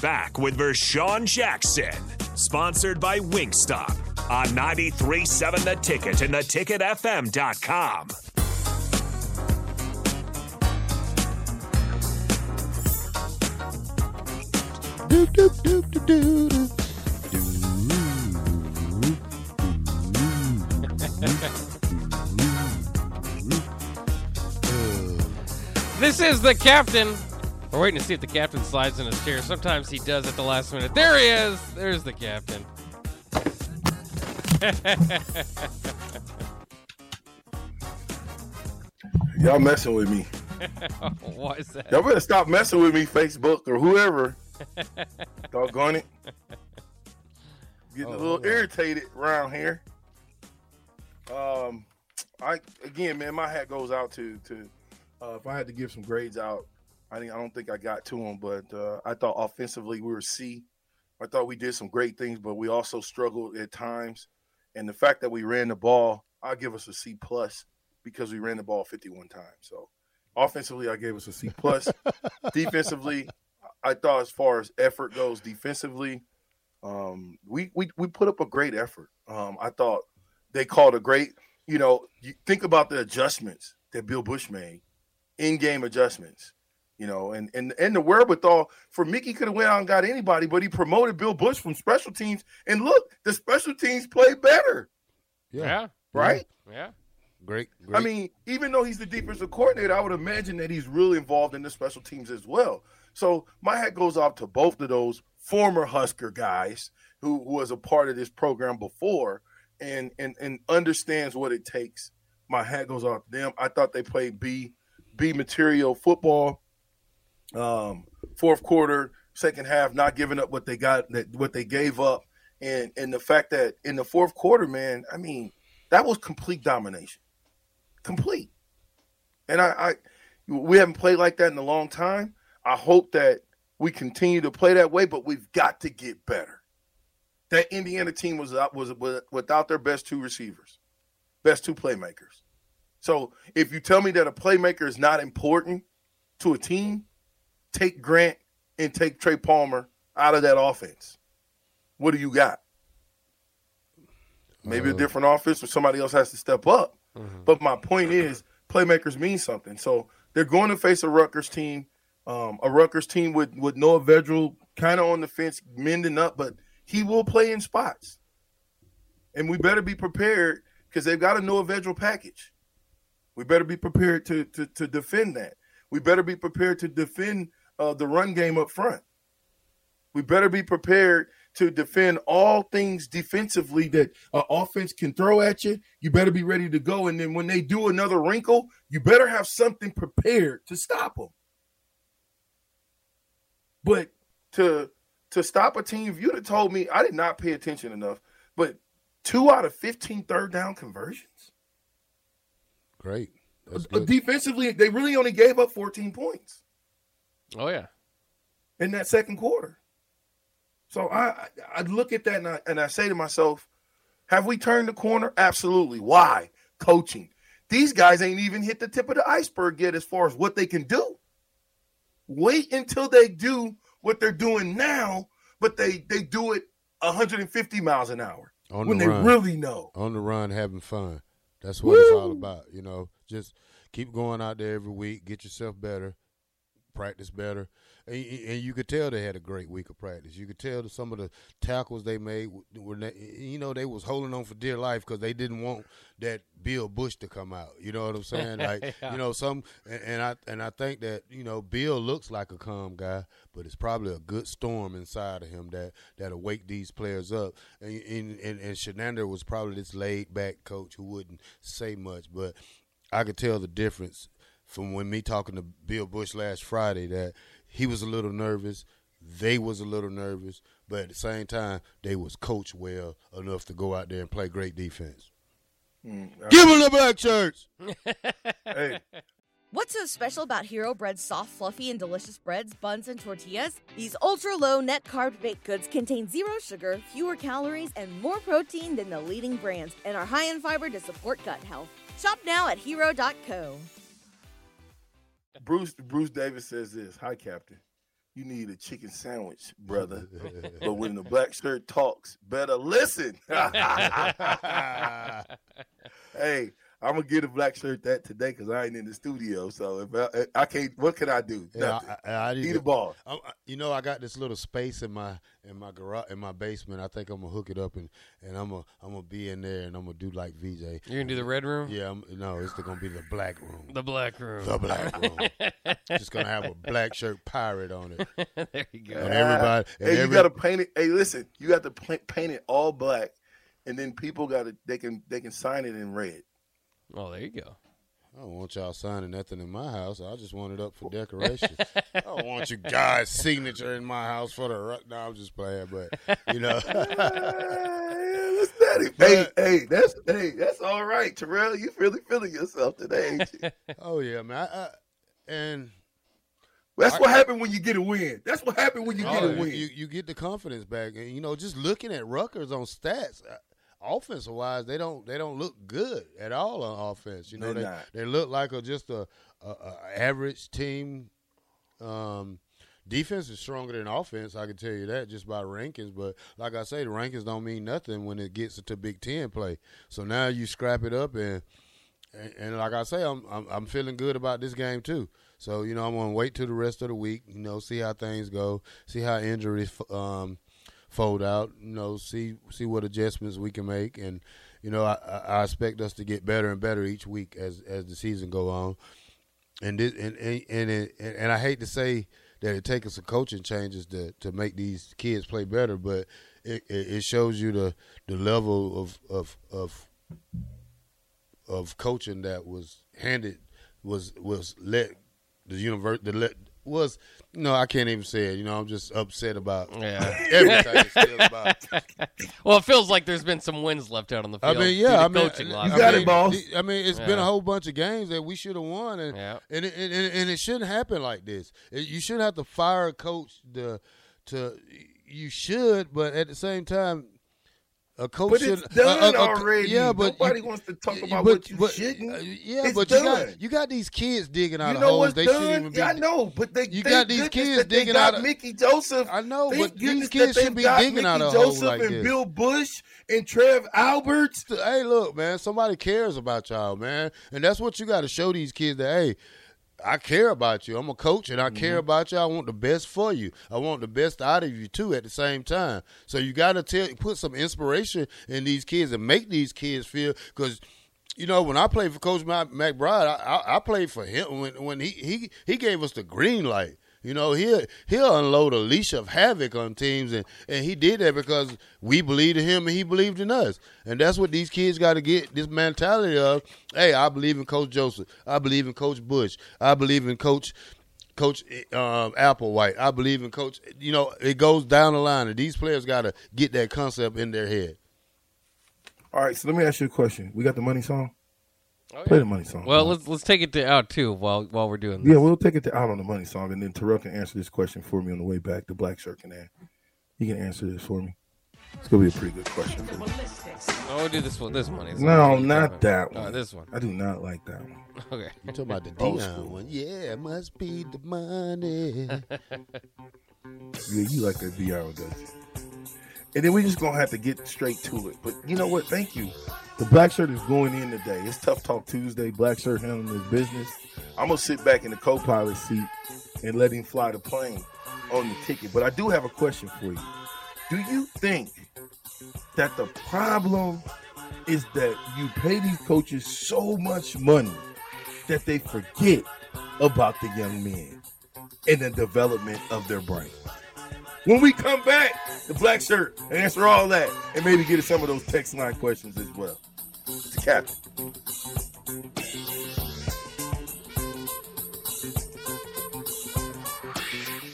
back with Vershan Jackson, sponsored by Wingstop on 93.7 The Ticket and theticketfm.com. Do, do, do, do, do, do. This is the captain. We're waiting to see if the captain slides in his chair. Sometimes he does at the last minute. There he is. There's the captain. Y'all messing with me. Why is that? Y'all better stop messing with me, Facebook or whoever. Doggone it. Getting a Oh, little Lord. irritated around here. Um, I again, man, my hat goes out to to. Uh, if I had to give some grades out, I think I don't think I got to them, but uh, I thought offensively we were C. I thought we did some great things, but we also struggled at times. And the fact that we ran the ball, I'll give us a C plus because we ran the ball 51 times. So offensively, I gave us a C plus. Defensively, I thought as far as effort goes, defensively, um, we, we we put up a great effort. Um, I thought they called a great, you know, you think about the adjustments that Bill Busch made, in-game adjustments, you know, and and and the wherewithal for Mickey could have went out and got anybody, but he promoted Bill Busch from special teams, and look, the special teams play better, Yeah. right? Yeah. Great, great. I mean, even though he's the defensive coordinator, I would imagine that he's really involved in the special teams as well. So my hat goes off to both of those former Husker guys who, who was a part of this program before and, and and understands what it takes. My hat goes off to them. I thought they played B B material football. Um, fourth quarter, second half, not giving up what they got, that what they gave up, and and the fact that in the fourth quarter, man, I mean, that was complete domination complete. And I, I we haven't played like that in a long time. I hope that we continue to play that way, but we've got to get better. That Indiana team was was, was without their best two receivers, best two playmakers. So if you tell me that a playmaker is not important to a team, take Grant and take Trey Palmer out of that offense. What do you got? Maybe a Uh, different offense, or somebody else has to step up. But my point is, playmakers mean something. So they're going to face a Rutgers team, um, a Rutgers team with with Noah Vedral kind of on the fence, mending up, but he will play in spots, and we better be prepared because they've got a Noah Vedral package. We better be prepared to to, to defend that. We better be prepared to defend uh, the run game up front. We better be prepared to defend all things defensively that uh, offense can throw at you. You better be ready to go. And then when they do another wrinkle, you better have something prepared to stop them. But to to stop a team, if you'd have told me, I did not pay attention enough, but two out of 15 third down conversions. great. Uh. Defensively, they really only gave up 14 points. Oh yeah. in that second quarter. So I I, look at that and I, and I say to myself, have we turned the corner? Absolutely. Why? Coaching. These guys ain't even hit the tip of the iceberg yet as far as what they can do. Wait until they do what they're doing now, but they they do it 150 miles an hour On when the they run. really know. on the run, having fun. That's what it's all about. You know, just keep going out there every week, get yourself better, practice better, and, and you could tell they had a great week of practice. You could tell that some of the tackles they made were, you know, they was holding on for dear life because they didn't want that Bill Busch to come out. You know what I'm saying? Like, Yeah. you know, some, and, and I and I think that you know Bill looks like a calm guy, but it's probably a good storm inside of him that that'll wake these players up. And and, and, and Chinander was probably this laid back coach who wouldn't say much, but I could tell the difference from when me talking to Bill Busch last Friday that he was a little nervous, they was a little nervous, but at the same time they was coached well enough to go out there and play great defense. Mm, Give them the black shirts. Hey, What's so special about Hero Bread's soft, fluffy, and delicious breads, buns, and tortillas? These ultra low net carb baked goods contain zero sugar, fewer calories, and more protein than the leading brands, and are high in fiber to support gut health. Shop now at hero.co. Bruce Bruce Davis says this. Hi, Captain. you need a chicken sandwich, brother. but when the black shirt talks, better listen. hey, I'm gonna get a black shirt that today because I ain't in the studio. So if I, I can't, what can I do? Yeah, Nothing. I, I, I need Eat a ball. I'm- you know, I got this little space in my in my garage in my basement. I think I'm gonna hook it up and and I'm gonna I'm gonna be in there and I'm gonna do like VJ. You're gonna do the red room, Yeah, I'm, no, it's gonna be the black room. the black room. The black room. Just gonna have a black shirt pirate on it, there you go. and everybody. And Hey, you gotta paint it. Hey, listen, you got to paint, paint it all black, and then people got to they can they can sign it in red. Oh, there you go. I don't want y'all signing nothing in my house. I just want it up for decoration. I don't want you guys' signature in my house for the. ru- No, I'm just playing, but you know. Hey, what's? Hey, hey, that's hey, that's all right, Terrell. You really feeling yourself today, ain't you? oh yeah, man. I, I, and That's what happened when you get a win. That's what happened when you get Oh, a win. you, you get the confidence back, and you know, just looking at Rutgers on stats, offensive wise, they don't they don't look good at all on offense. You know, They're they not. they look like a just a, a, a average team. Um, defense is stronger than offense. I can tell you that just by rankings. But like I say, the rankings don't mean nothing when it gets to Big Ten play. So now you scrap it up and. And, and like I say, I'm, I'm I'm feeling good about this game too. So you know, I'm gonna wait till the rest of the week. You know, see how things go, see how injuries um, fold out. You know, see see what adjustments we can make, and you know, I, I expect us to get better and better each week as as the season go on. And this, and and and, it, and I hate to say that it takes some coaching changes to to make these kids play better, but it, it it shows you the the level of of of of coaching that was handed was was let the universe the let was no I can't even say it you know I'm just upset about Yeah. everything still about Well, it feels like there's been some wins left out on the field. I mean yeah I mean coaching You got mean, it, boss. I mean, it's been a whole bunch of games that we should have won and Yeah. and, it, and and and it shouldn't happen like this you shouldn't have to fire a coach to to you should but at the same time a coach But should it's done already. yeah but Nobody you- wants to talk about but- what you but- shouldn't. uh, yeah, It's but you done. got you got these kids digging out You of know holes. what's They done? shouldn't even be. Yeah, I know, but they You got these kids digging out of- Mickey Joseph. I know, but these kids should be digging Mickey out of holes Joseph like and this. Bill Busch and Trev Alberts. Hey, look, man, somebody cares about y'all, man, and that's what you got to show these kids that hey. I care about you. I'm a coach and I mm-hmm. care about you. I want the best for you. I want the best out of you too at the same time. So you got to tell put some inspiration in these kids and make these kids feel cuz you know, when I played for Coach Mac- McBride, I, I, I played for him when when he, he he gave us the green light. You know, he'll he'll unload a leash of havoc on teams, and, and he did that because we believed in him and he believed in us, and that's what these kids got to get this mentality of. Hey, I believe in Coach Joseph. I believe in Coach Busch. I believe in Coach Coach um, Applewhite. I believe in Coach. You know, it goes down the line, and these players got to get that concept in their head. All right, so let me ask you a question. We got the money song. Oh, Play yeah. the money song. Well, let's let's take it to out too while while we're doing this. yeah, we'll take it to out on the money song, and then Terrell can answer this question for me on the way back. The black shirt can answer. He can answer this for me. It's gonna be a pretty good question. For me. Oh, we'll do this one. This money. No, not that No, one. this one. I do not like that one. Okay. You talking about the Old Dion school. one? Yeah, it must be the money. Yeah, you like that Dion, does you? And then we're just gonna have to get straight to it. But you know what? Thank you. The black shirt is going in today. It's Tough Talk Tuesday. Black shirt handling his business. I'm gonna sit back in the co-pilot seat and let him fly the plane on the ticket. But I do have a question for you. Do you think that the problem is that you pay these coaches so much money that they forget about the young men and the development of their brain? When we come back, the black shirt, answer all that, and maybe get some of those text line questions as well. It's captain.